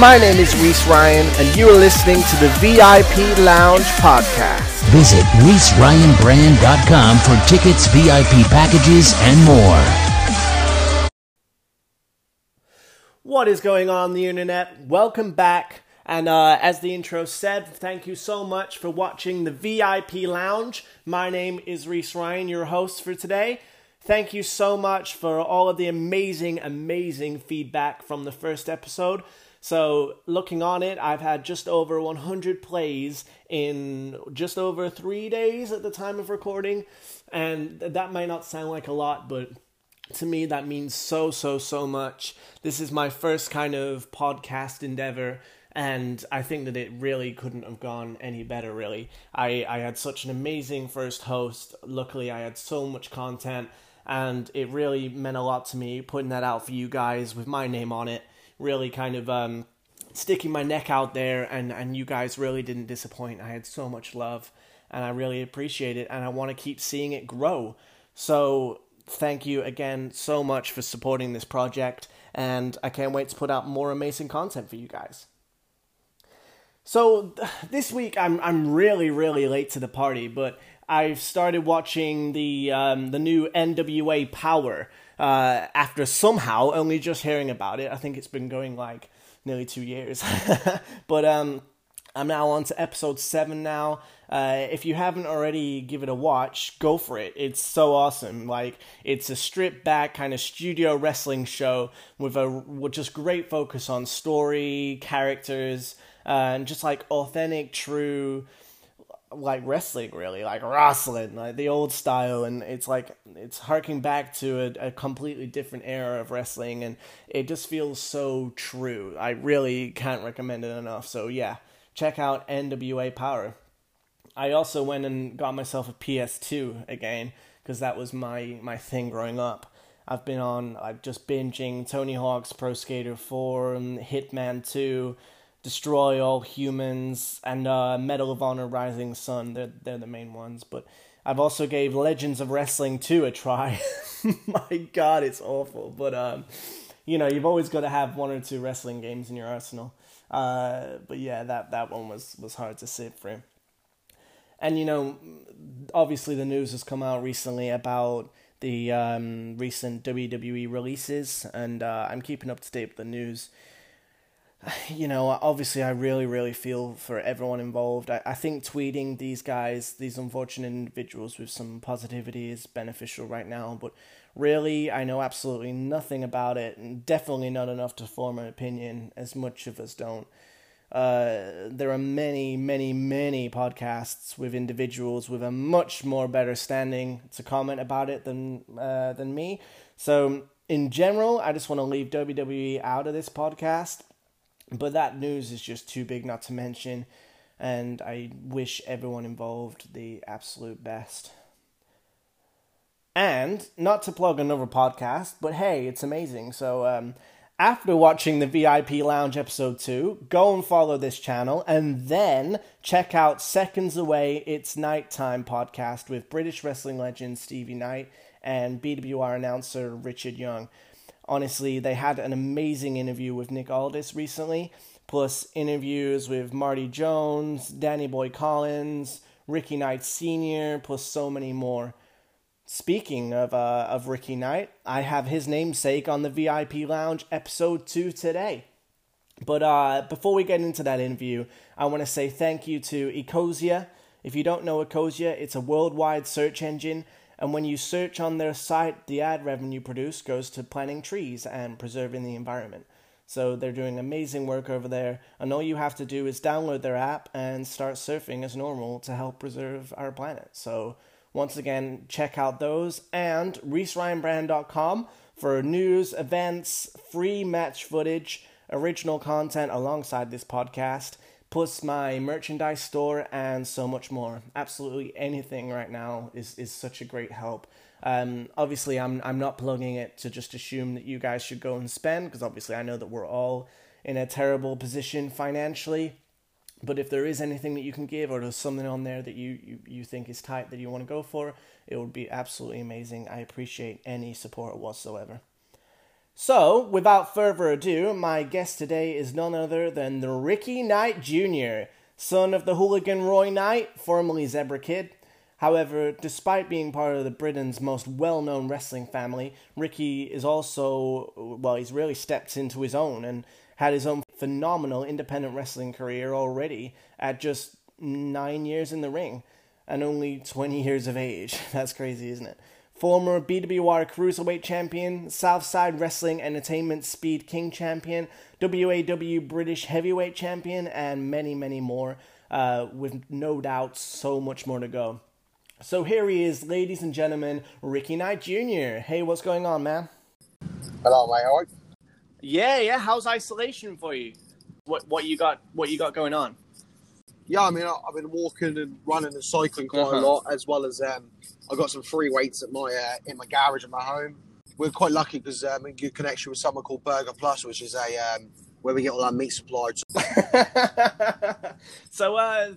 My name is Reese Ryan, and you are listening to the VIP Lounge Podcast. Visit ReeseRyanBrand.com for tickets, VIP packages, and more. What is going on the internet? Welcome back. And uh, as the intro said, thank you so much for watching the VIP Lounge. My name is Reese Ryan, your host for today. Thank you so much for all of the amazing, amazing feedback from the first episode. So, looking on it, I've had just over 100 plays in just over three days at the time of recording. And that might not sound like a lot, but to me, that means so, so, so much. This is my first kind of podcast endeavor and I think that it really couldn't have gone any better. Really, I I had such an amazing first host. Luckily, I had so much content, and it really meant a lot to me putting that out for you guys with my name on it. Really, kind of um, sticking my neck out there, and and you guys really didn't disappoint. I had so much love, and I really appreciate it, and I want to keep seeing it grow. So thank you again so much for supporting this project, and I can't wait to put out more amazing content for you guys. So this week I'm I'm really really late to the party, but I've started watching the um, the new NWA Power uh, after somehow only just hearing about it. I think it's been going like nearly two years, but um, I'm now on to episode seven now. Uh, if you haven't already give it a watch, go for it. It's so awesome. Like it's a stripped back kind of studio wrestling show with a with just great focus on story, characters uh, and just like authentic, true, like wrestling, really, like wrestling, like the old style, and it's like it's harking back to a, a completely different era of wrestling, and it just feels so true. I really can't recommend it enough. So yeah, check out NWA Power. I also went and got myself a PS2 again because that was my my thing growing up. I've been on, I've just binging Tony Hawk's Pro Skater 4 and Hitman 2 Destroy All Humans, and uh, Medal of Honor Rising Sun. They're, they're the main ones. But I've also gave Legends of Wrestling 2 a try. My god, it's awful. But, um, you know, you've always got to have one or two wrestling games in your arsenal. Uh, but yeah, that, that one was, was hard to sit through. And, you know, obviously the news has come out recently about the um, recent WWE releases, and uh, I'm keeping up to date with the news you know, obviously, I really, really feel for everyone involved. I, I think tweeting these guys, these unfortunate individuals, with some positivity is beneficial right now. But really, I know absolutely nothing about it, and definitely not enough to form an opinion, as much of us don't. Uh, there are many, many, many podcasts with individuals with a much more better standing to comment about it than uh, than me. So, in general, I just want to leave WWE out of this podcast but that news is just too big not to mention, and I wish everyone involved the absolute best. And not to plug another podcast, but hey, it's amazing. So, um, after watching the VIP Lounge episode 2, go and follow this channel and then check out Seconds Away It's Nighttime podcast with British wrestling legend Stevie Knight and BWR announcer Richard Young. Honestly, they had an amazing interview with Nick Aldis recently, plus interviews with Marty Jones, Danny Boy Collins, Ricky Knight Sr., plus so many more. Speaking of uh, of Ricky Knight, I have his namesake on the VIP Lounge episode two today. But uh, before we get into that interview, I want to say thank you to Ecosia. If you don't know Ecosia, it's a worldwide search engine and when you search on their site, the ad revenue produced goes to planting trees and preserving the environment. So they're doing amazing work over there, and all you have to do is download their app and start surfing as normal to help preserve our planet. So once again, check out those and ReeseRyanBrand.com for news, events, free match footage, original content alongside this podcast plus my merchandise store and so much more. Absolutely anything right now is, is such a great help. Um, obviously, I'm I'm not plugging it to just assume that you guys should go and spend because obviously I know that we're all in a terrible position financially. But if there is anything that you can give or there's something on there that you, you, you think is tight that you want to go for, it would be absolutely amazing. I appreciate any support whatsoever. So, without further ado, my guest today is none other than the Ricky Knight Jr., son of the hooligan Roy Knight, formerly Zebra Kid. However, despite being part of the Britain's most well known wrestling family, Ricky is also, well, he's really stepped into his own and had his own phenomenal independent wrestling career already at just nine years in the ring and only 20 years of age. That's crazy, isn't it? Former BWR Cruiserweight Champion, Southside Wrestling Entertainment Speed King Champion, WAW British Heavyweight Champion, and many, many more, uh, with no doubt so much more to go. So here he is, ladies and gentlemen, Ricky Knight Jr. Hey, what's going on, man? Hello, mate. All right. Yeah, yeah. How's isolation for you? What what you got? What you got going on? Yeah, I mean, I- I've been walking and running and cycling quite Uh-huh. a lot, as well as um, I got some free weights at my uh, in my garage at my home. We're quite lucky because um, in good connection with someone called Burger Plus, which is a um, where we get all our meat supplied. so, uh,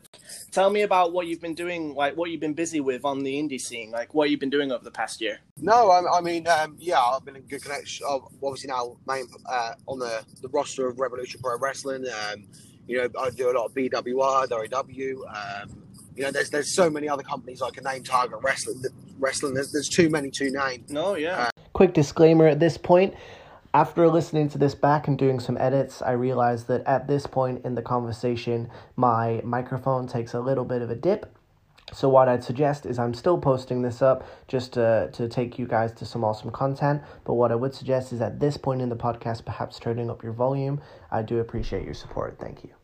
tell me about what you've been doing, like what you've been busy with on the indie scene, like what you've been doing over the past year. No, I, I mean, um, yeah, I've been in good connection. i obviously now main uh, on the, the roster of Revolution Pro Wrestling. Um, you know, I do a lot of BWR, WW. Um, you know, there's there's so many other companies I can name. Target Wrestling, Wrestling. There's, there's too many to name. No, yeah. Uh, Quick disclaimer at this point. After listening to this back and doing some edits, I realized that at this point in the conversation, my microphone takes a little bit of a dip. So, what I'd suggest is I'm still posting this up just to, to take you guys to some awesome content. But what I would suggest is at this point in the podcast, perhaps turning up your volume. I do appreciate your support. Thank you.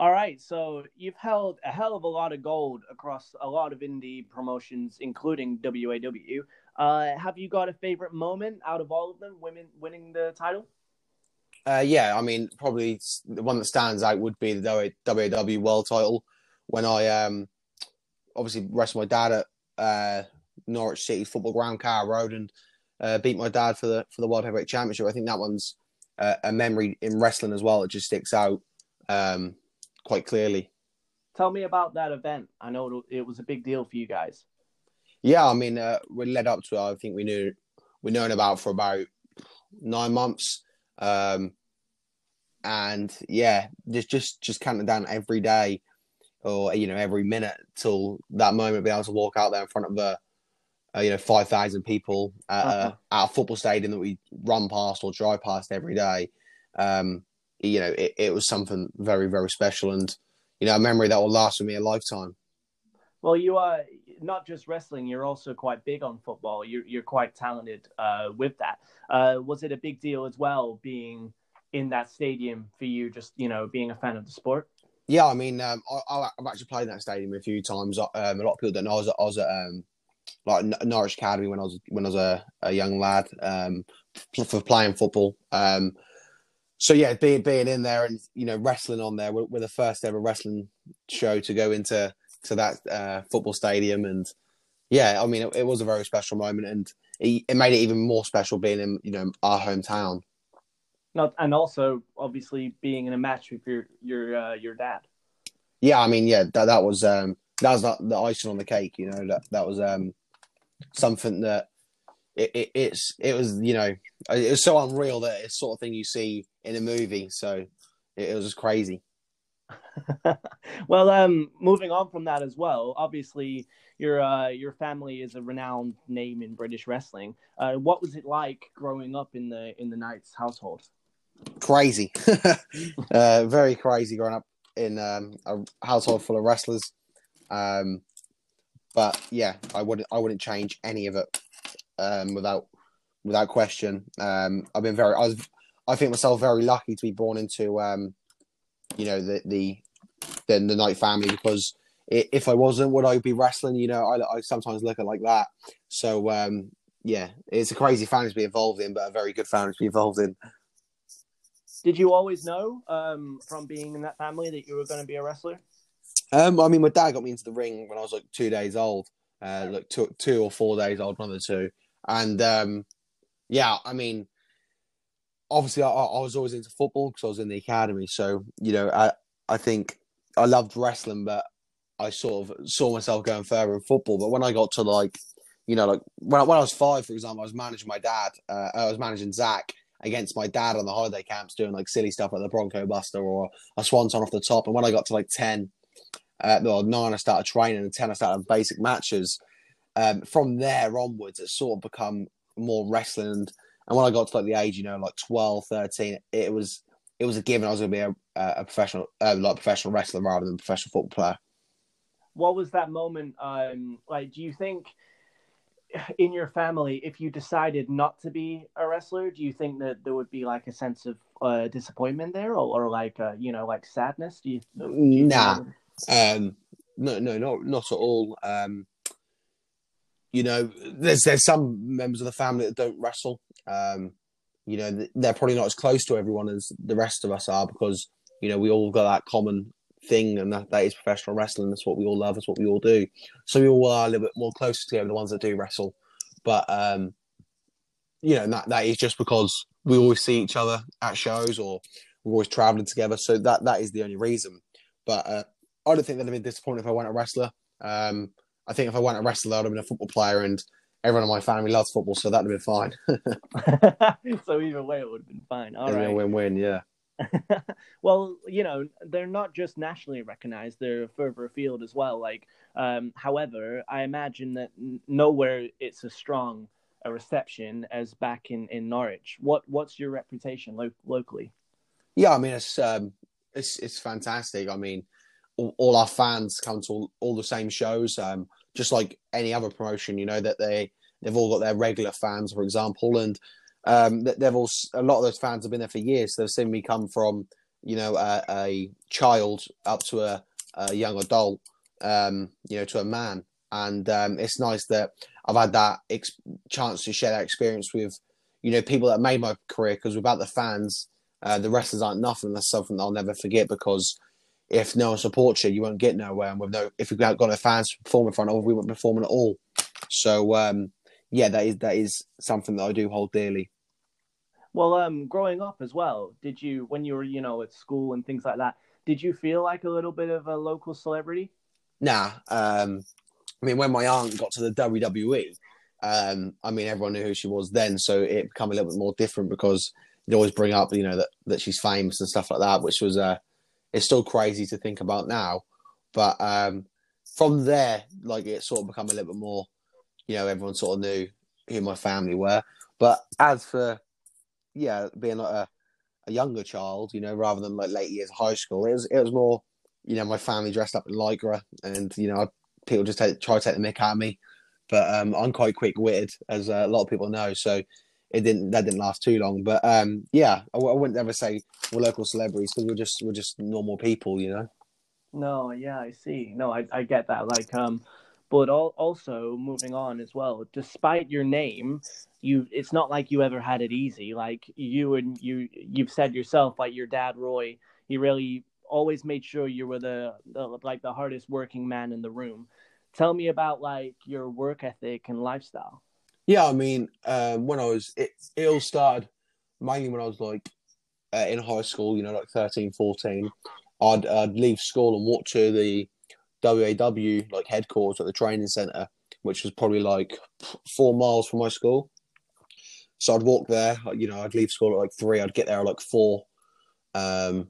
All right, so you've held a hell of a lot of gold across a lot of indie promotions, including WAW. Uh, have you got a favorite moment out of all of them, women winning the title? Uh, yeah, I mean, probably the one that stands out would be the WAW World Title when I um obviously wrestled my dad at uh, Norwich City Football Ground, Carrow Road, and uh, beat my dad for the for the World Heavyweight Championship. I think that one's a memory in wrestling as well. It just sticks out um, quite clearly. Tell me about that event. I know it was a big deal for you guys. Yeah, I mean, uh, we led up to it. I think we knew we known about for about nine months, um, and yeah, just just just counting down every day, or you know every minute till that moment, being able to walk out there in front of a, a you know five thousand people at, Uh-huh. a, at a football stadium that we run past or drive past every day. Um, you know, it, it was something very very special, and you know a memory that will last with me a lifetime. Well, you are not just wrestling; you're also quite big on football. You're you're quite talented uh, with that. Uh, was it a big deal as well being in that stadium for you? Just you know, being a fan of the sport. Yeah, I mean, um, I, I've actually played in that stadium a few times. Um, a lot of people don't know I was, at- I was at um, like Norwich Academy when I was when I was a, a young lad um, for playing football. Um, so yeah, being being in there and you know wrestling on there, we're, we're the first ever wrestling show to go into to that uh, football stadium, and yeah, I mean, it, it was a very special moment, and it, it made it even more special being in you know our hometown. Not and also obviously being in a match with your your uh, your dad. yeah, I mean, yeah, that that was um that was the, the icing on the cake. You know, that that was um something that it, it it's it was you know it was so unreal that it's sort of thing you see in a movie. So it, it was just crazy. well, um, moving on from that as well. Obviously, your uh, your family is a renowned name in British wrestling. Uh, what was it like growing up in the in the Knights household? Crazy, uh, very crazy growing up in um, a household full of wrestlers. Um, but yeah, I wouldn't I wouldn't change any of it um, without without question. Um, I've been very I was I think myself very lucky to be born into um, you know the the the, the Knight family because if I wasn't, would I be wrestling? You know, I, I sometimes look at it like that. So um, yeah, it's a crazy family to be involved in, but a very good family to be involved in. Did you always know um, from being in that family that you were going to be a wrestler? Um, I mean, my dad got me into the ring when I was like two days old, uh, like two, two or four days old, one of the two. And um, yeah, I mean, obviously, I, I was always into football because I was in the academy. So you know, I I think I loved wrestling, but I sort of saw myself going further in football. But when I got to like, you know, like when I, when I was five, for example, I was managing my dad. Uh, I was managing Zak against my dad on the holiday camps, doing like silly stuff like the Bronco Buster or a Swanton off the top. And when I got to like ten, uh, well, nine, I started training, and ten, I started basic matches. Um, from there onwards, it's sort of become more wrestling. And, and when I got to like the age, you know, like 12, 13, it was it was a given I was going to be a, a professional, uh, like professional wrestler rather than a professional football player. What was that moment? Um, like, do you think in your family, if you decided not to be a wrestler, do you think that there would be like a sense of uh, disappointment there, or, or like uh, you know, like sadness? Do you? Do you nah, um, no, no, not not at all. Um, you know, there's there's some members of the family that don't wrestle. Um, you know, they're probably not as close to everyone as the rest of us are because you know we all got that common thing, and that, that is professional wrestling. That's what we all love. That's what we all do. So we all are a little bit more closer together, the ones that do wrestle. But um, you know, that that is just because we always see each other at shows or we're always traveling together. So that that is the only reason. But uh, I don't think that I'd be disappointed if I went a wrestler. Um, I think if I went a wrestler, I'd have been a football player, and everyone in my family loves football, so that'd have been fine. so either way, it would have been fine. All right. win-win, yeah. well, you know, they're not just nationally recognized; they're further afield as well. Like, um, however, I imagine that n- nowhere it's as strong a reception as back in, in Norwich. What what's your reputation lo- locally? Yeah, I mean it's um, it's it's fantastic. I mean, all, our fans come to all, all the same shows, um, just like any other promotion. You know that they they've all got their regular fans, for example, and um, they've all a lot of those fans have been there for years. So they've seen me come from you know a, a child up to a, a young adult, um, you know, to a man, and um, it's nice that I've had that ex- chance to share that experience with you know people that made my career because without the fans. Uh, the wrestlers aren't nothing. That's something that I'll never forget because if no one supports you, you won't get nowhere. And with no, if we've got no fans to perform in front of, we won't be performing at all. So um, yeah, that is that is something that I do hold dearly. Well, um, growing up as well, did you when you were you know at school and things like that? Did you feel like a little bit of a local celebrity? Nah, um, I mean when my aunt got to the WWE, um, I mean everyone knew who she was then, so it became a little bit more different because you'd always bring up you know that that she's famous and stuff like that, which was uh, it's still crazy to think about now. But um, from there, like it sort of become a little bit more, you know, everyone sort of knew who my family were. But as for yeah, being like a, a younger child, you know, rather than like late years of high school, it was it was more, you know, my family dressed up in lycra, and you know, people just take, try to take the mick out of me. But um, I'm quite quick witted, as uh, a lot of people know, so it didn't that didn't last too long. But um, yeah, I, I wouldn't ever say we're local celebrities because we're just we're just normal people, you know. No, yeah, I see. No, I, I get that. Like, um, but all, also moving on as well. Despite your name, you it's not like you ever had it easy. Like you and you you've said yourself, like your dad Roy, he really always made sure you were the, the like the hardest working man in the room. Tell me about like your work ethic and lifestyle. Yeah, I mean, um, when I was it, it all started mainly when I was like uh, in high school, you know, like 13, 14. I'd, I'd leave school and walk to the WAW like headquarters at the training center, which was probably like four miles from my school. So I'd walk there, you know, I'd leave school at like three, I'd get there at like four, um,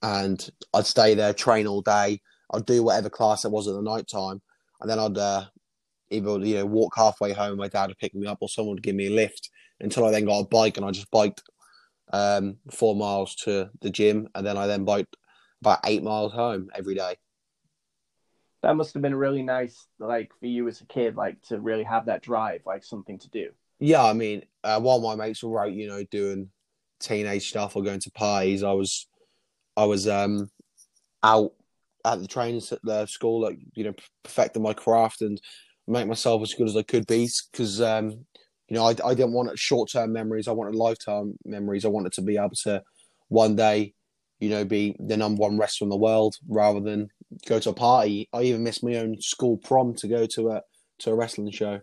and I'd stay there, train all day. I'd do whatever class it was at the night time, and then I'd uh, either you know walk halfway home. My dad would pick me up, or someone would give me a lift until I then got a bike, and I just biked um, four miles to the gym, and then I then biked about eight miles home every day. That must have been really nice, like for you as a kid, like to really have that drive, like something to do. Yeah, I mean, uh, while my mates were out, you know, doing teenage stuff or going to parties, I was, I was um, out at the training the school, like you know, perfecting my craft and make myself as good as I could be. Because um, you know, I, I didn't want short term memories. I wanted lifetime memories. I wanted to be able to one day, you know, be the number one wrestler in the world rather than go to a party. I even missed my own school prom to go to a to a wrestling show.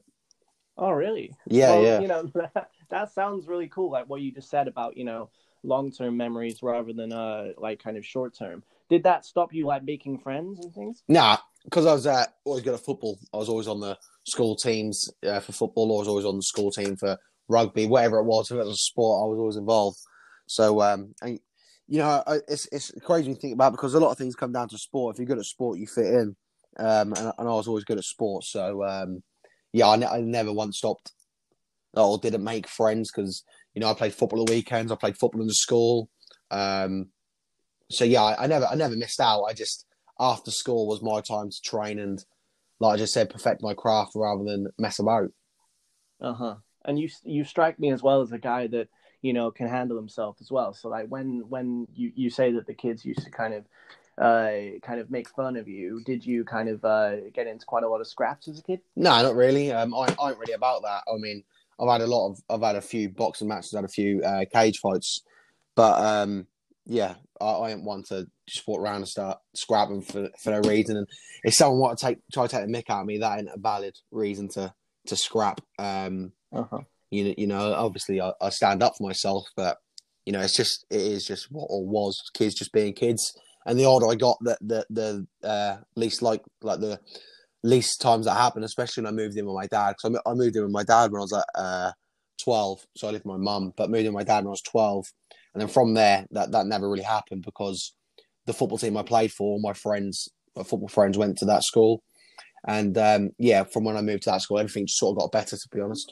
Oh, really? Yeah, well, yeah. You know, that, that sounds really cool. Like what you just said about you know long term memories rather than uh like kind of short term. Did that stop you like making friends and things? Nah, because I was uh, always good at football. I was always on the school teams uh, for football. I was always on the school team for rugby, whatever it was. If it was a sport, I was always involved. So, um, and, you know, it's it's crazy to think about because a lot of things come down to sport. If you're good at sport, you fit in. Um, and, and I was always good at sports. So, um, yeah, I, ne- I never once stopped or didn't make friends because, you know, I played football at weekends. I played football in the school. Um, so yeah, I, I, never, I never missed out. I just after school was my time to train and, like I just said, perfect my craft rather than mess about. Uh huh. And you, you strike me as well as a guy that you know can handle himself as well. So like when when you you say that the kids used to kind of uh, kind of make fun of you. Did you kind of uh, get into quite a lot of scraps as a kid? No, not really. Um, I, I ain't really about that. I mean, I've had a lot of, I've had a few boxing matches, had a few uh, cage fights, but um, yeah, I, I ain't one to just walk around and start scrapping for for no reason. And if someone want to take try to take a mick out of me, that ain't a valid reason to to scrap. Um, uh-huh. you you know, obviously I, I stand up for myself, but you know, it's just it is just what or was kids just being kids. And the older I got, the the the uh, least like like the least times that happened, especially when I moved in with my dad. Because I, I, moved in with my dad when I was at uh, 12, so I lived with my mum, but moved in with my dad when I was 12. And then from there, that, that never really happened because the football team I played for, my friends, my football friends went to that school. And um, yeah, from when I moved to that school, everything just sort of got better, to be honest.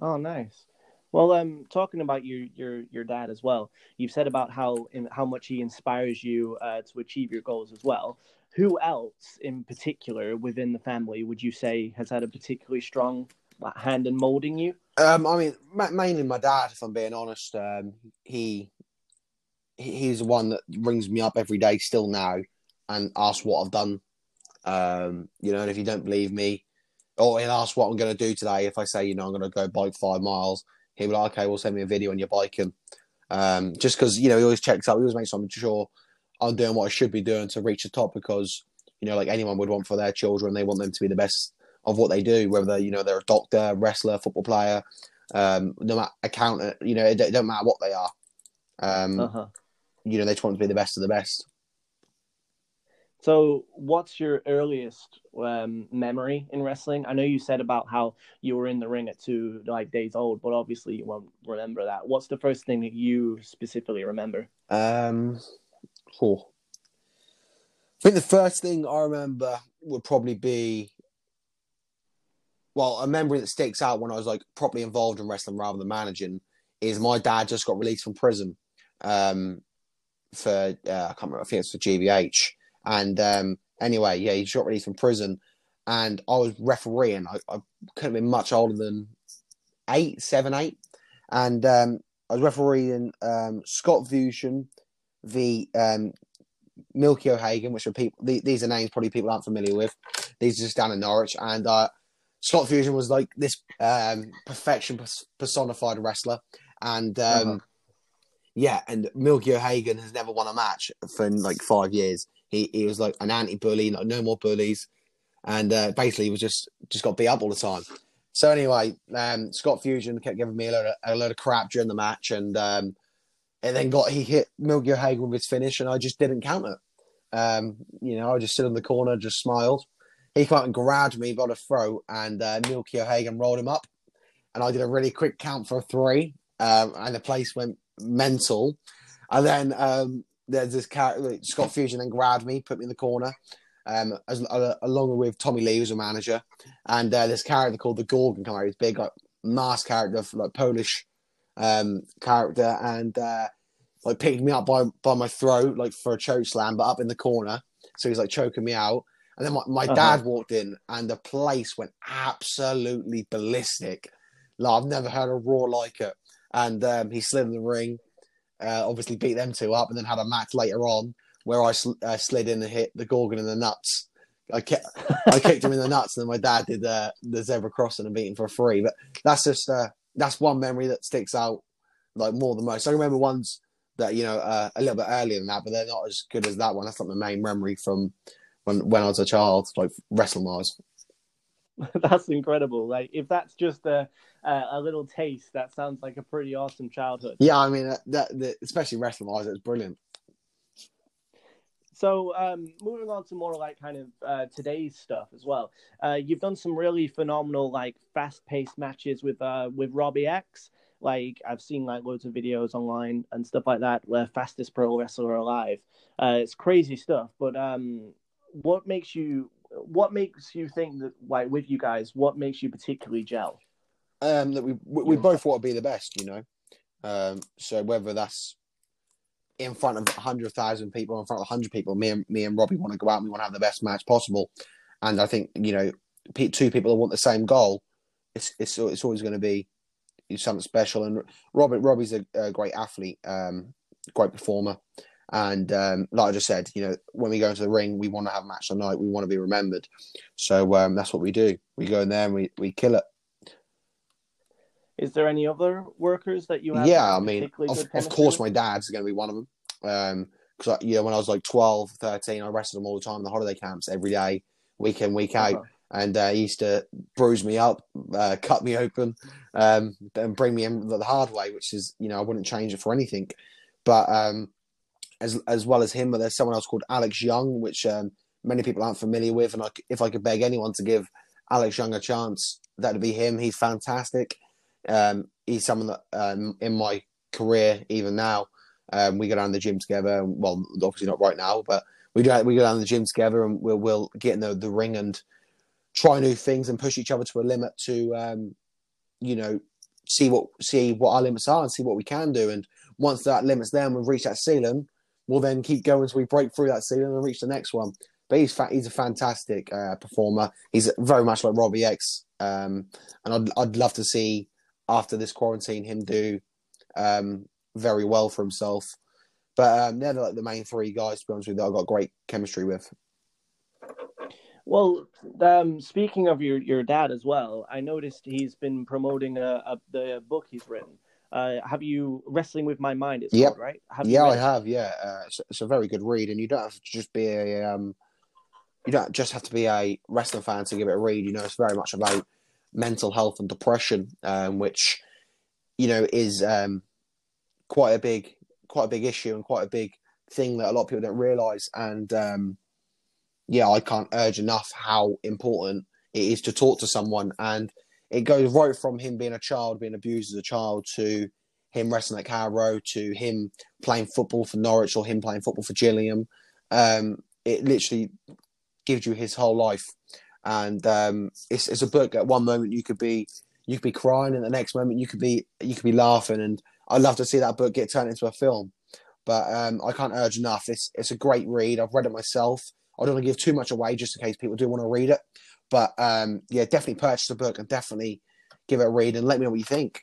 Oh, nice. Well, um, talking about your your your dad as well, you've said about how in, how much he inspires you uh, to achieve your goals as well who else in particular within the family would you say has had a particularly strong hand in molding you? Um, I mean, mainly my dad. If I'm being honest, um, he he's the one that rings me up every day still now and asks what I've done. Um, you know, and if you don't believe me, or he'll ask what I'm going to do today. If I say, you know, I'm going to go bike five miles, he'll be like, okay, we'll send me a video on your biking. Um, just because you know he always checks out, he always makes sure I'm doing what I should be doing to reach the top because you know, like anyone would want for their children, they want them to be the best of what they do, whether you know they're a doctor, wrestler, football player, um, no matter accountant, you know, it, it don't matter what they are. Um, uh-huh. You know, they just want to be the best of the best. So, what's your earliest um, memory in wrestling? I know you said about how you were in the ring at two like days old, but obviously you won't remember that. What's the first thing that you specifically remember? Um, Oh. I think the first thing I remember would probably be well, a memory that sticks out when I was like properly involved in wrestling rather than managing is my dad just got released from prison um, for uh, I can't remember I think it's for GBH and um, anyway yeah he just got released from prison and I was refereeing I, I couldn't have been much older than eight seven eight and um, I was refereeing um, Scott Fusion the um, Milky O'Hagan, which are people. The, these are names probably people aren't familiar with. These are just down in Norwich, and uh, Scott Fusion was like this um, perfection personified wrestler, and um, uh-huh. yeah, and Milky O'Hagan has never won a match for like five years. He he was like an anti-bully, like no more bullies, and uh, basically he was just just got beat up all the time. So anyway, um, Scott Fusion kept giving me a load of, a load of crap during the match, and um, and then got he hit Milky O'Hagan with his finish, and I just didn't count it. Um, you know, I just stood in the corner, just smiled. He came and grabbed me by the throat, and uh, Milky O'Hagan rolled him up, and I did a really quick count for a three, um, and the place went mental. And then um, there's this character, Scott Fusion, then grabbed me, put me in the corner, um, as, uh, along with Tommy Lee, who's a manager, and uh, this character called the Gorgon come out. He's big, like mask character, like Polish um, character and uh, like picked me up by by my throat like for a choke slam, but up in the corner. So he's like choking me out. And then my, my uh-huh. dad walked in and the place went absolutely ballistic. Like I've never heard a roar like it. And um, he slid in the ring, uh, obviously beat them two up, and then had a match later on where I sl- uh, slid in and hit the Gorgon in the nuts. I, kept, I kicked him in the nuts, and then my dad did uh, the zebra crossing and beat him for free. But that's just uh, that's one memory that sticks out like more than most. I remember ones that you know uh, a little bit earlier than that, but they're not as good as that one. That's not my main memory from when when I was a child, like wrestling wise. that's incredible. Like if that's just a a little taste, that sounds like a pretty awesome childhood. Yeah, I mean that, that especially wrestling wise, it's brilliant. So, um, moving on to more like kind of uh, today's stuff as well. Uh, you've done some really phenomenal, like fast-paced matches with uh, with Robbie X. Like I've seen like loads of videos online and stuff like that. Where fastest pro wrestler alive. Uh, it's crazy stuff. But um, what makes you what makes you think that like with you guys? What makes you particularly gel? Um, that we we, we both want to be the best, you know. Um, so whether that's in front of hundred thousand people, in front of hundred people, me and me and Robbie want to go out and we want to have the best match possible. And I think you know, two people that want the same goal, it's it's it's always going to be something special. And Robert Robbie's a, a great athlete, um, great performer. And um, like I just said, you know, when we go into the ring, we want to have a match tonight. We want to be remembered. So um, that's what we do. We go in there and we, we kill it. Is there any other workers that you have? Yeah, I mean, of, of course, my dad's going to be one of them. Because, um, you know, when I was like 12, 13, I wrestled him all the time in the holiday camps every day, week in, week out. Uh-huh and uh, he used to bruise me up, uh, cut me open, um, and bring me in the hard way, which is, you know, I wouldn't change it for anything. But um, as as well as him, but there's someone else called Alex Young, which um, many people aren't familiar with. And I, if I could beg anyone to give Alex Young a chance, that'd be him. He's fantastic. Um, he's someone that um, in my career, even now, um, we go down the gym together. Well, obviously not right now, but we do. We go down the gym together, and we'll we'll get in the, the ring and try new things and push each other to a limit to, um, you know, see what see what our limits are and see what we can do. And once that limit's there and we've reached that ceiling, we'll then keep going until we break through that ceiling and reach the next one. But he's fa- he's a fantastic uh, performer. He's very much like Robbie X, um, and I'd I'd love to see after this quarantine him do um, very well for himself. But um, they're like the main three guys, to be honest with you, that I've got great chemistry with. Well, um, speaking of your, your dad as well, I noticed he's been promoting a, a the book he's written. Uh, have you wrestling with my mind? It's yep. called right. Have yeah, I have. Yeah, uh, it's, it's, a very good read, and you don't have to just be a um, you don't just have to be a wrestling fan to give it a read. You know, it's very much about mental health and depression, um, which you know is um, quite a big quite a big issue and quite a big thing that a lot of people don't realize. And um, yeah, I can't urge enough how important it is to talk to someone. And it goes right from him being a child, being abused as a child, to him wrestling at Carrow, to him playing football for Norwich, or him playing football for Gillingham. Um, it literally gives you his whole life. And um, it's, it's a book. At one moment, you could be you could be crying, and the next moment, you could be you could be laughing. And I'd love to see that book get turned into a film. But um, I can't urge enough. It's it's a great read. I've read it myself. I don't want to give too much away just in case people do want to read it. But um, yeah, definitely purchase the book and definitely give it a read and let me know what you think.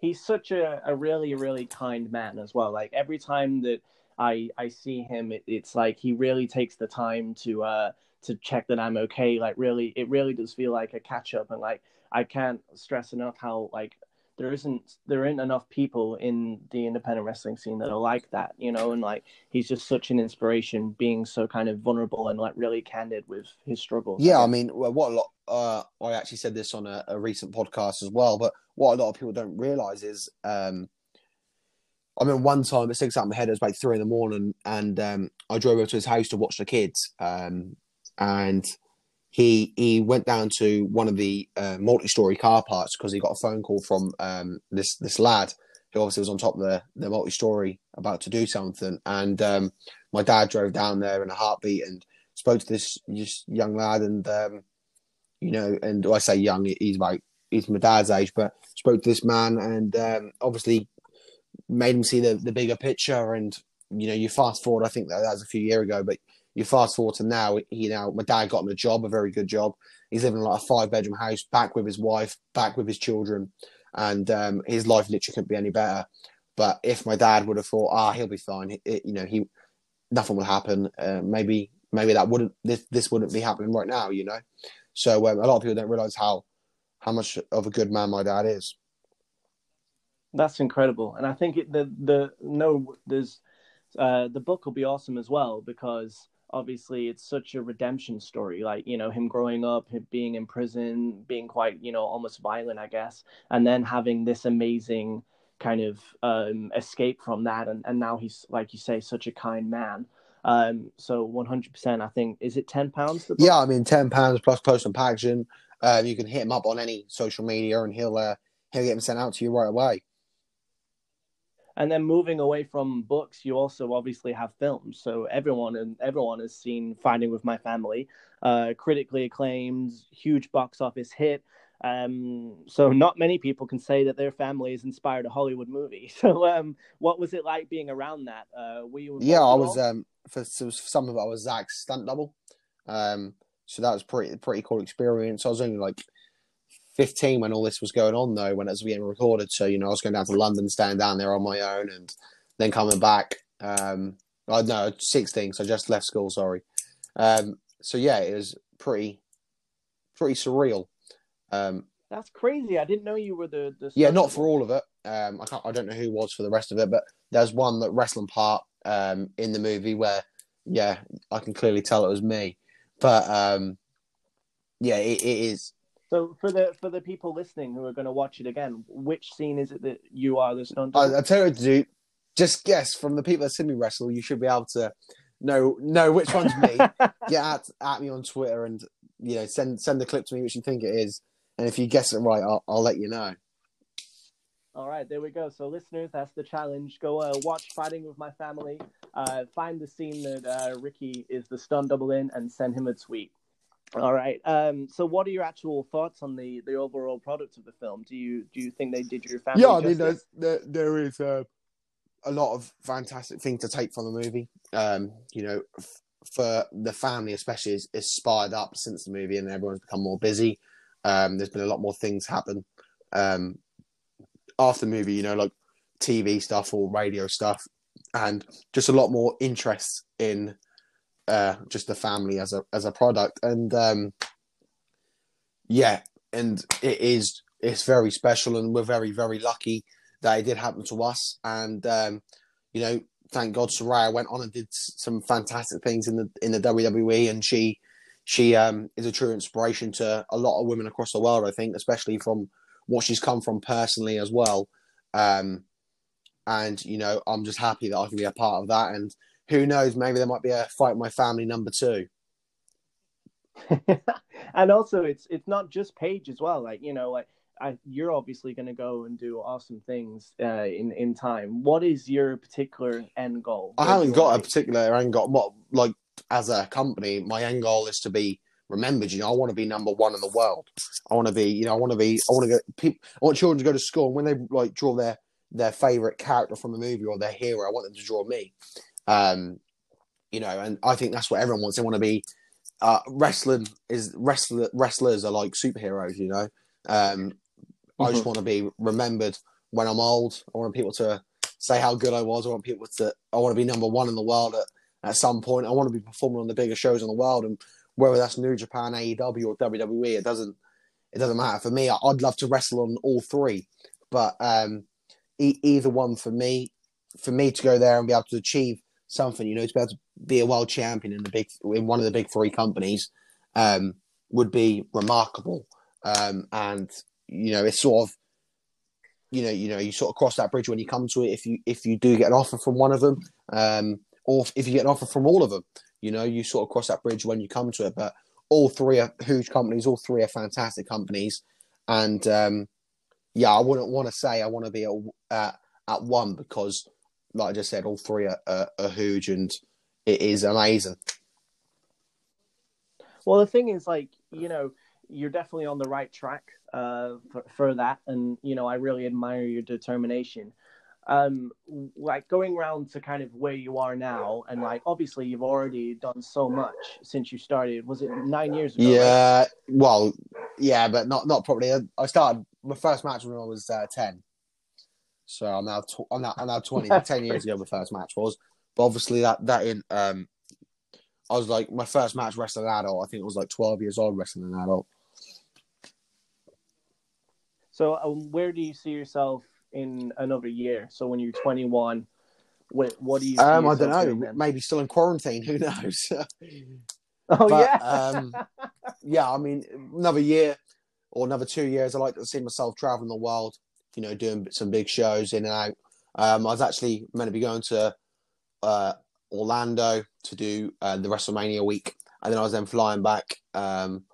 He's such a, a really, really kind man as well. Like every time that I I see him, it, it's like he really takes the time to uh to check that I'm okay. Like really, it really does feel like a catch up, and like I can't stress enough how like there isn't there aren't enough people in the independent wrestling scene that are like that, you know, and like he's just such an inspiration, being so kind of vulnerable and like really candid with his struggles. Yeah, I, I mean, well, what a lot. Uh, I actually said this on a, a, recent podcast as well, but what a lot of people don't realize is, um, I mean, one time it sticks out in my head. It was like three in the morning, and um, I drove over to his house to watch the kids, um, and he he went down to one of the uh, multi-story car parks because he got a phone call from um, this this lad who obviously was on top of the the multi-story about to do something, and um, my dad drove down there in a heartbeat and spoke to this, this young lad, and um, you know, and I say young, he's about he's my dad's age, but spoke to this man and um, obviously made him see the the bigger picture, and you know, you fast forward, I think that, that was a few years ago, but you fast forward to now, you know, my dad got him a job, a very good job. He's living in like a five bedroom house, back with his wife, back with his children, and um, his life literally couldn't be any better. But if my dad would have thought, ah, he'll be fine, it, you know, he nothing will happen. Uh, maybe maybe that wouldn't this this wouldn't be happening right now, you know. So um, a lot of people don't realize how how much of a good man my dad is. That's incredible, and I think it, the the no there's uh, the book will be awesome as well because obviously it's such a redemption story like you know him growing up him being in prison being quite you know almost violent i guess and then having this amazing kind of um, escape from that and, and now he's like you say such a kind man Um, so 100%, I think, is it 10 pounds? Yeah, I mean, 10 pounds plus post and packaging. Um, you can hit him up on any social media and he'll uh, he'll get them sent out to you right away. And then moving away from books, you also obviously have films. So everyone and everyone has seen Fighting with My Family, uh, critically acclaimed, huge box office hit. Um, so not many people can say that their family has inspired a Hollywood movie. So um, what was it like being around that? Uh, were you? Yeah, I was. Um, for, for some of it, I was Zak's stunt double. Um, so that was pretty pretty cool experience. I was only like 15 when all this was going on, though, when it was being recorded. So, you know, I was going down to London, staying down there on my own, and then coming back. Um, I no, 16, so I just left school, sorry. Um, so, yeah, it was pretty, pretty surreal. Um, That's crazy. I didn't know you were the. the yeah, not for all of it. Um, I, can't, I don't know who was for the rest of it, but there's one that wrestling part um, in the movie where, yeah, I can clearly tell it was me. But um, yeah, it, it is so for the for the people listening who are going to watch it again, which scene is it that you are the stunt? I, I tell you what to do. Just guess from the people that see me wrestle. You should be able to know know which one's me. Get at, at me on Twitter and you know send send the clip to me which you think it is. And if you guess it right, I'll, I'll let you know. All right, there we go. So, listeners, that's the challenge. Go uh, watch Fighting with My Family. Uh, find the scene that uh, Ricky is the stunt double in, and send him a tweet. All right. Um, so, what are your actual thoughts on the, the overall product of the film? Do you do you think they did your family? Yeah, I mean, there's, there there is uh, a lot of fantastic things to take from the movie. Um, you know, f- for the family especially, is, is spied up since the movie, and everyone's become more busy. Um, there's been a lot more things happen um, after the movie. You know, like TV stuff or radio stuff, and just a lot more interest in uh, just the family as a as a product. And um, yeah, and it is it's very special, and we're very very lucky that it did happen to us. And um, you know, thank God Saraya went on and did some fantastic things in the in the WWE, and she she um, is a true inspiration to a lot of women across the world. I think, especially from what she's come from personally as well. Um, and you know, I'm just happy that I can be a part of that. And who knows? Maybe there might be a fight my family number two. and also, it's it's not just Paige as well. Like you know, like I, you're obviously going to go and do awesome things uh, in in time. What is your particular end goal? I haven't got a particular end goal. What like as a company, my end goal is to be remembered. You know, I want to be number one in the world. I want to be, you know, I want to be, I want to go. People, I want children to go to school and when they like draw their their favorite character from a movie or their hero, I want them to draw me. Um, you know, and I think that's what everyone wants. They want to be uh, wrestling is wrestler wrestlers are like superheroes. You know, um, mm-hmm. I just mm-hmm. want to be remembered when I'm old. I want people to say how good I was. I want people to. I want to be number one in the world at, at some point. I want to be performing on the biggest shows in the world, and whether that's New Japan, AEW, or WWE, it doesn't. It doesn't matter for me. I'd love to wrestle on all three, but um, e- either one for me, for me to go there and be able to achieve something, you know, to be able to be a world champion in the big in one of the big three companies um, would be remarkable. Um, and you know, it's sort of you know, you know, you sort of cross that bridge when you come to it. If you if you do get an offer from one of them, um, or if you get an offer from all of them, you know, you sort of cross that bridge when you come to it. But all three are huge companies. All three are fantastic companies, and um, yeah, I wouldn't want to say I want to be at, at at one because like I just said, all three are, are, are huge and it is amazing. Well, the thing is, like, you know, you're definitely on the right track uh, for, for that. And, you know, I really admire your determination. Um, like going around to kind of where you are now, and like obviously you've already done so much since you started. Was it nine years ago? Yeah, right? well, yeah, but not not probably. I started my first match when I was uh, ten. So I'm now tw- I'm now I'm now 20. Ten years ago, my first match was, but obviously that that in um, I was like my first match wrestling an adult. I think it was like 12 years old wrestling an adult. So um, where do you see yourself in another year? So when you're 21, what what do you? Um, I don't know. Maybe still in quarantine. Who knows? oh but, yeah. um, yeah. I mean, another year or another two years. I like to see myself traveling the world you know, doing some big shows in and out. Um, I was actually meant to be going to uh, Orlando to do uh, the WrestleMania week, and then I was then flying back um,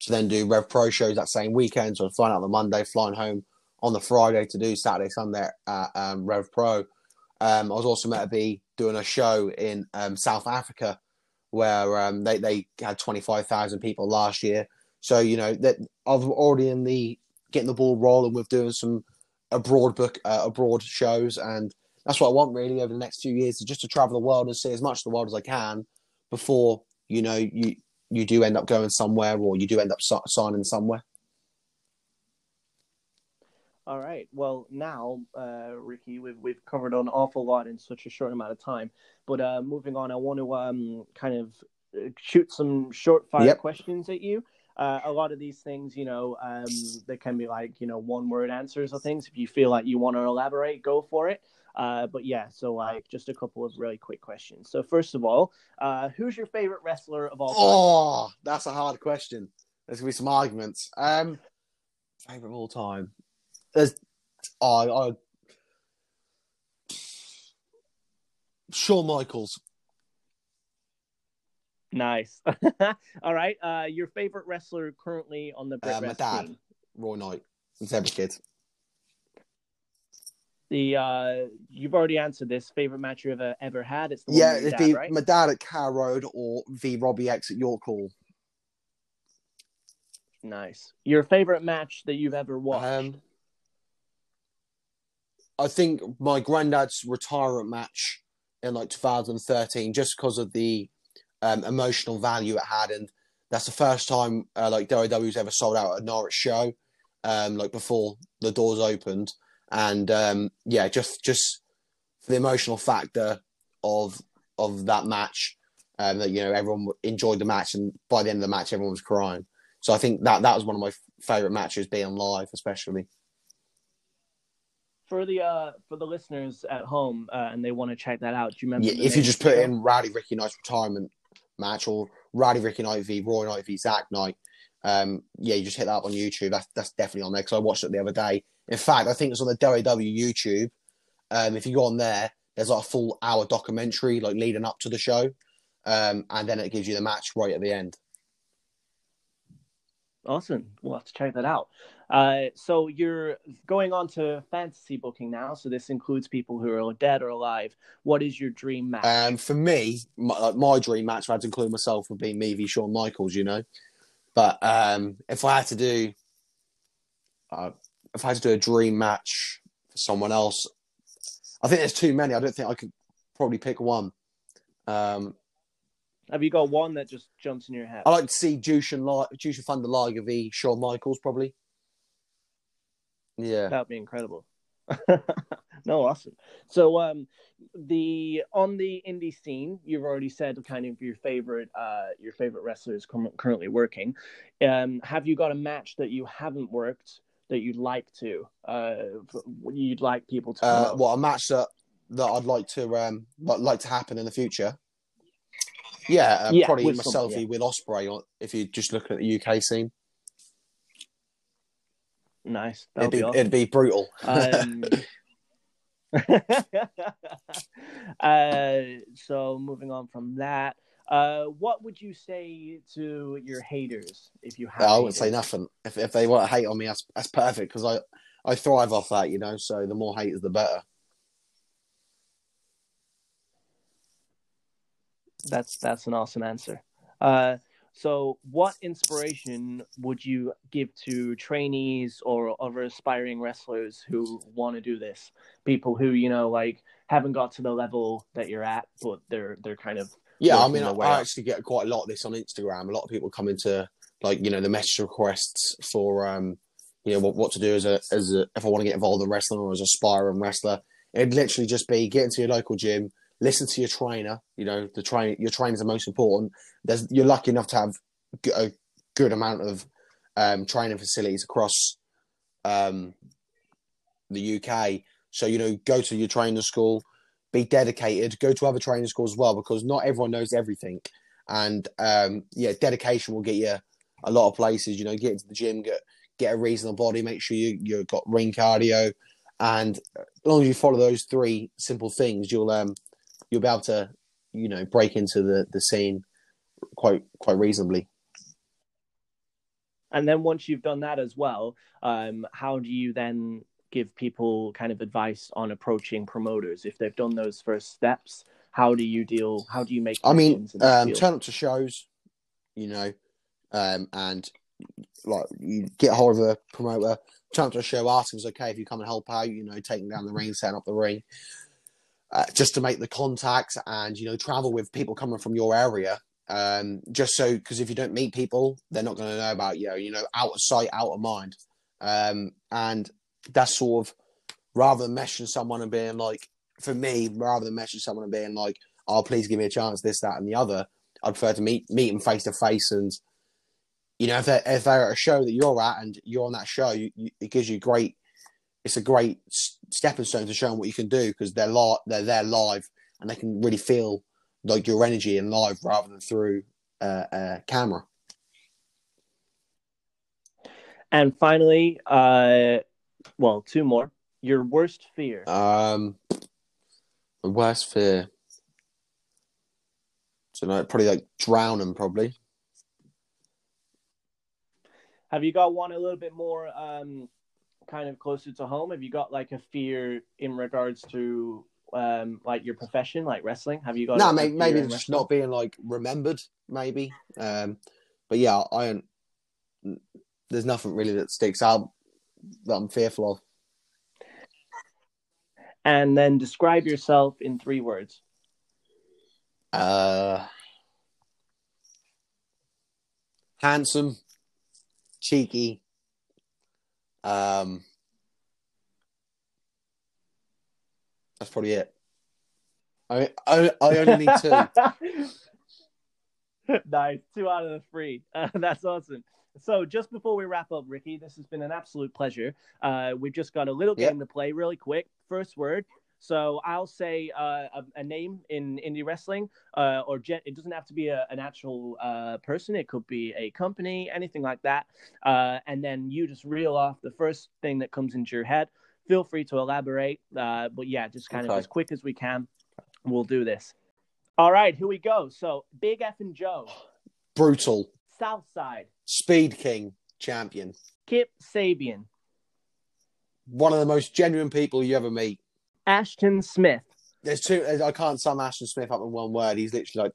to then do Rev Pro shows that same weekend. So I was flying out on the Monday, flying home on the Friday to do Saturday, Sunday at um, Rev Pro. Um, I was also meant to be doing a show in um, South Africa where um, they, they had 25,000 people last year. So, you know, that I've already in the getting the ball rolling with doing some abroad book, uh, abroad shows. And that's what I want really over the next few years is just to travel the world and see as much of the world as I can before, you know, you, you do end up going somewhere or you do end up signing somewhere. All right. Well, now, uh, Ricky, we've we've covered an awful lot in such a short amount of time. But uh, moving on, I want to um, kind of uh, shoot some short fire yep. questions at you. Uh, a lot of these things, you know, um, they can be like, you know, one word answers or things. If you feel like you want to elaborate, go for it. Uh, but yeah, so like just a couple of really quick questions. So first of all, uh, who's your favorite wrestler of all time? Oh, that's a hard question. There's gonna be some arguments. Um, favorite of all time. There's, oh, I, Shawn Michaels. Nice. All right. Uh, your favorite wrestler currently on the Brit uh, my dad, team? Roy Knight, since every kid. The uh, you've already answered this. Favorite match you've ever, ever had? It's the yeah, it'd dad, be right? my dad at Carrow Road or the Robbie X at York Hall. Nice. Your favorite match that you've ever watched? Um, I think my granddad's retirement match in like 2013, just because of the um, emotional value it had, and that's the first time uh, like WWE's ever sold out a Norwich show, um, like before the doors opened, and um, yeah, just just for the emotional factor of of that match, um, that you know everyone enjoyed the match, and by the end of the match, everyone was crying. So I think that that was one of my favorite matches, being live, especially for the uh for the listeners at home uh, and they want to check that out, do you remember? Yeah, if you just put in Rowdy Ricky Knight's retirement match or Rowdy Ricky Knight v Roy Knight v Zak Knight, um, yeah, you just hit that up on YouTube. That's that's definitely on there because I watched it the other day. In fact, I think it's on the WWE YouTube. Um, if you go on there, there's like a full hour documentary like leading up to the show, um, and then it gives you the match right at the end. Awesome. We'll have to check that out. Uh, so you're going on to fantasy booking now. So this includes people who are dead or alive. What is your dream match? Um, for me, my, my dream match, if I had to include myself, would be me v Shawn Michaels. You know, but um, if I had to do, uh, if I had to do a dream match for someone else, I think there's too many. I don't think I could probably pick one. Um, have you got one that just jumps in your head? I like to see Jushin, Jushin Thunder Liger v Shawn Michaels, probably. Yeah, that'd be incredible. no, awesome. So, um, the on the indie scene, you've already said kind of your favorite, uh, your favorite wrestlers currently working. Um, have you got a match that you haven't worked that you'd like to, uh, you'd like people to? Uh, what a match that that I'd like to um like to happen in the future. Yeah, uh, yeah probably myself yeah. with Ospreay, If you just look at the UK scene. Nice. It'd be, be awesome. it'd be brutal. Um, uh, so moving on from that, uh, what would you say to your haters if you have? I wouldn't say nothing. If if they want to hate on me, that's that's perfect because I I thrive off that, you know. So the more haters, the better. That's that's an awesome answer. Uh, so, what inspiration would you give to trainees or other aspiring wrestlers who want to do this? People who you know, like, haven't got to the level that you're at, but they're they're kind of yeah. I mean, I, I actually get quite a lot of this on Instagram. A lot of people come into like you know the message requests for um you know what, what to do as a as a, if I want to get involved in wrestling or as a aspiring wrestler. It'd literally just be get into your local gym, listen to your trainer. You know, the train your trainers are most important. There's you're lucky enough to have a good amount of um, training facilities across um, the UK. So you know, go to your training school, be dedicated. Go to other training schools as well because not everyone knows everything. And um, yeah, dedication will get you a lot of places. You know, get into the gym, get get a reasonable body, make sure you you've got ring cardio, and as long as you follow those three simple things, you'll um you'll be able to you know break into the the scene quite quite reasonably. And then once you've done that as well, um, how do you then give people kind of advice on approaching promoters if they've done those first steps? How do you deal? How do you make? I mean, connections in that um, turn up to shows, you know, um, and like you get hold of a promoter, turn up to a show, ask them if it's okay if you come and help out, you know, taking down the ring, setting up the ring, uh, just to make the contacts and you know travel with people coming from your area. Um, just so because if you don't meet people, they're not going to know about you. You know, out of sight, out of mind. Um, and that's sort of rather than messaging someone and being like, for me, rather than messaging someone and being like, "Oh, please give me a chance," this, that, and the other. I'd prefer to meet meet them face to face, and you know, if they're if they're at a show that you're at and you're on that show, you, you, it gives you great. It's a great stepping stone to show them what you can do because they're li- they're there live and they can really feel like your energy in live rather than through uh, a camera. And finally, uh, well, two more. Your worst fear. Um, my worst fear. So no, probably like drowning. Probably. Have you got one a little bit more um, kind of closer to home? Have you got like a fear in regards to um, like your profession, like wrestling? Have you got? No, maybe, maybe just wrestling? not being like remembered. Maybe. Um, but yeah, I don't. There's nothing really that sticks out that I'm fearful of. And then describe yourself in three words. Uh, handsome, cheeky. Um, that's probably it. I I, I only need two. nice, two out of the three. Uh, that's awesome. So, just before we wrap up, Ricky, this has been an absolute pleasure. Uh, we've just got a little Yep. game to play, really quick. First word. So I'll say uh, a, a name in indie wrestling, uh, or gen- it doesn't have to be a, an actual uh, person. It could be a company, anything like that. Uh, and then you just reel off the first thing that comes into your head. Feel free to elaborate, uh, but yeah, just kind of as quick as we can. We'll do this. All right, here we go. So Big F and Joe, Brutal. Southside, Speed King champion. Kip Sabian, One of the most genuine people you ever meet. Ashton Smith, There's two. I can't sum Ashton Smith up in one word. He's literally like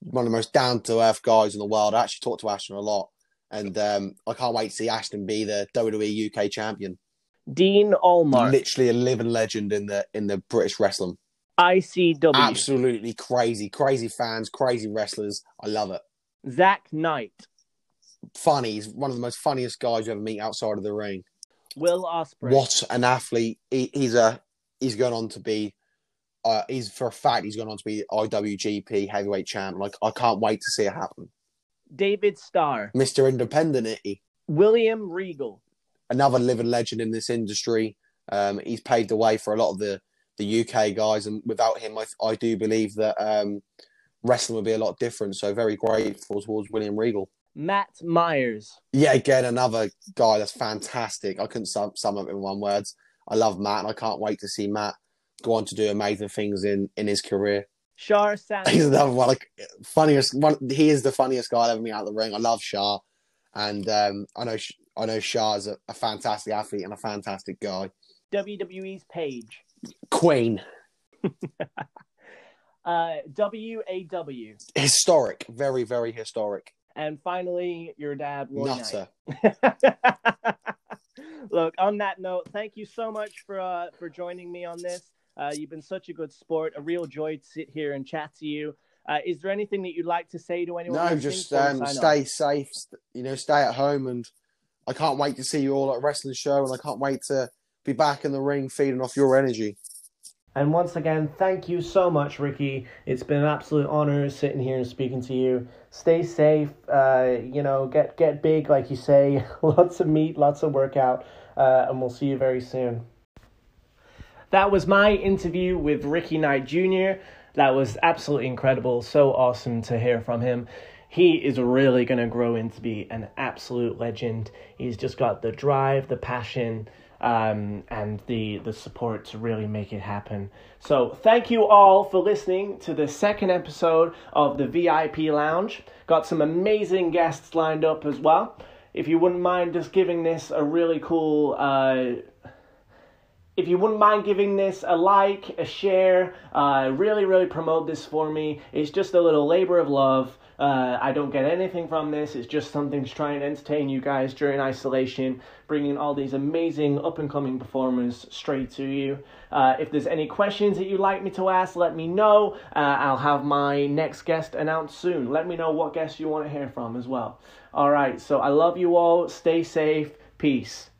one of the most down to earth guys in the world. I actually talk to Ashton a lot, and um, I can't wait to see Ashton be the WWE UK champion. Dean Allmark, Literally a living legend in the in the British wrestling. ICW, Absolutely crazy, crazy fans, crazy wrestlers. I love it. Zak Knight, Funny. He's one of the most funniest guys you ever meet outside of the ring. Will Ospreay, What an athlete! He, he's a he's going on to be. Uh, he's for a fact he's going on to be IWGP heavyweight champ. Like I can't wait to see it happen. David Starr, Mister Independent, he, William Regal, another living legend in this industry. Um, he's paved the way for a lot of the the UK guys, and without him, I, I do believe that um, wrestling would be a lot different. So very grateful towards William Regal. Matt Myers, Yeah, again, another guy that's fantastic. I couldn't sum, sum up in one words. I love Matt, and I can't wait to see Matt go on to do amazing things in in his career. Shar He's another one, like funniest. One, he is the funniest guy I've ever met out of the ring. I love Shah, and um, I know I know Shah is a, a fantastic athlete and a fantastic guy. WWE's Paige, Queen, uh, WAW, historic, very very historic. and finally your dad, Roy. Nutter. Look, on that note, thank you so much for uh, for joining me on this. Uh, you've been such a good sport. A real joy to sit here and chat to you. Uh, is there anything that you'd like to say to anyone? No, just um, stay off? safe. You know, stay at home, and I can't wait to see you all at a wrestling show, and I can't wait to be back in the ring, feeding off your energy. And once again, thank you so much, Ricky. It's been an absolute honor sitting here and speaking to you. Stay safe. Uh, you know, get get big, like you say. lots of meat, lots of workout, uh, and we'll see you very soon. That was my interview with Ricky Knight Jr. That was absolutely incredible. So awesome to hear from him. He is really going to grow into be an absolute legend. He's just got the drive, the passion, um, and the the support to really make it happen. So thank you all for listening to the second episode of the VIP Lounge. Got some amazing guests lined up as well. If you wouldn't mind just giving this a really cool. Uh, if you wouldn't mind giving this a like, a share, uh, really, really promote this for me. It's just a little labor of love. Uh, I don't get anything from this. It's just something to try and entertain you guys during isolation, bringing all these amazing up and coming performers straight to you. Uh, if there's any questions that you'd like me to ask, let me know. Uh, I'll have my next guest announced soon. Let me know what guests you want to hear from as well. All right, so I love you all. Stay safe. Peace.